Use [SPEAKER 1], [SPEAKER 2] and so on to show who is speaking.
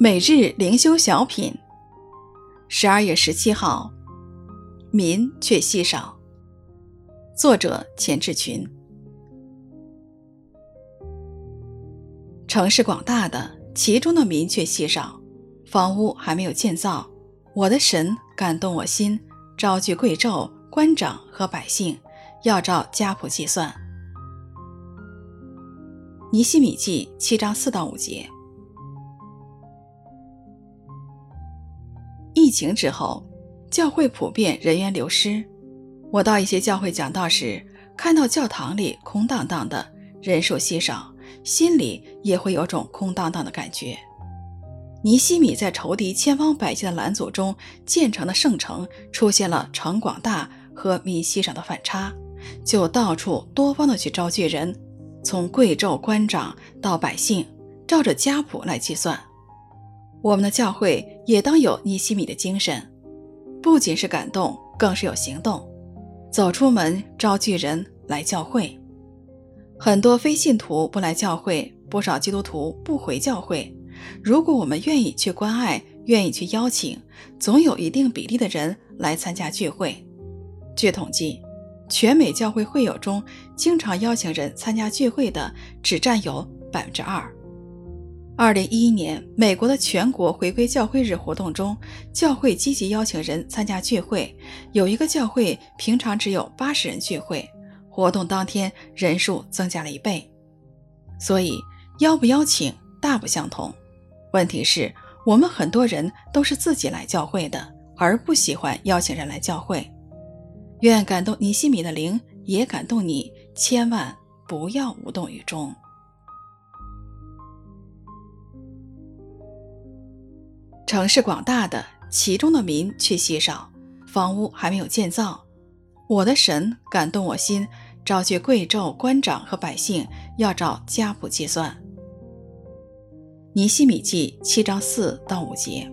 [SPEAKER 1] 每日灵修小品，十二月十七号，民却稀少。作者钱志群。城市广大的，其中的民却稀少，房屋还没有建造。我的神感动我心，召聚贵胄、官长和百姓，要照家谱计算。尼希米记七章四到五节。疫情之后，教会普遍人员流失。我到一些教会讲道时，看到教堂里空荡荡的，人数稀少，心里也会有种空荡荡的感觉。尼西米在仇敌千方百计的拦阻中建成的圣城，出现了城广大和民稀少的反差，就到处多方的去招聚人，从贵胄官长到百姓，照着家谱来计算。我们的教会也当有尼西米的精神，不仅是感动，更是有行动，走出门招聚人来教会。很多非信徒不来教会，不少基督徒不回教会。如果我们愿意去关爱，愿意去邀请，总有一定比例的人来参加聚会。据统计，全美教会会友中，经常邀请人参加聚会的只占有百分之二。二零一一年，美国的全国回归教会日活动中，教会积极邀请人参加聚会。有一个教会平常只有八十人聚会，活动当天人数增加了一倍。所以，邀不邀请大不相同。问题是，我们很多人都是自己来教会的，而不喜欢邀请人来教会。愿感动尼希米的灵也感动你，千万不要无动于衷。城市广大的，其中的民却稀少，房屋还没有建造。我的神感动我心，召集贵胄、官长和百姓，要照家谱计算。尼西米记七章四到五节。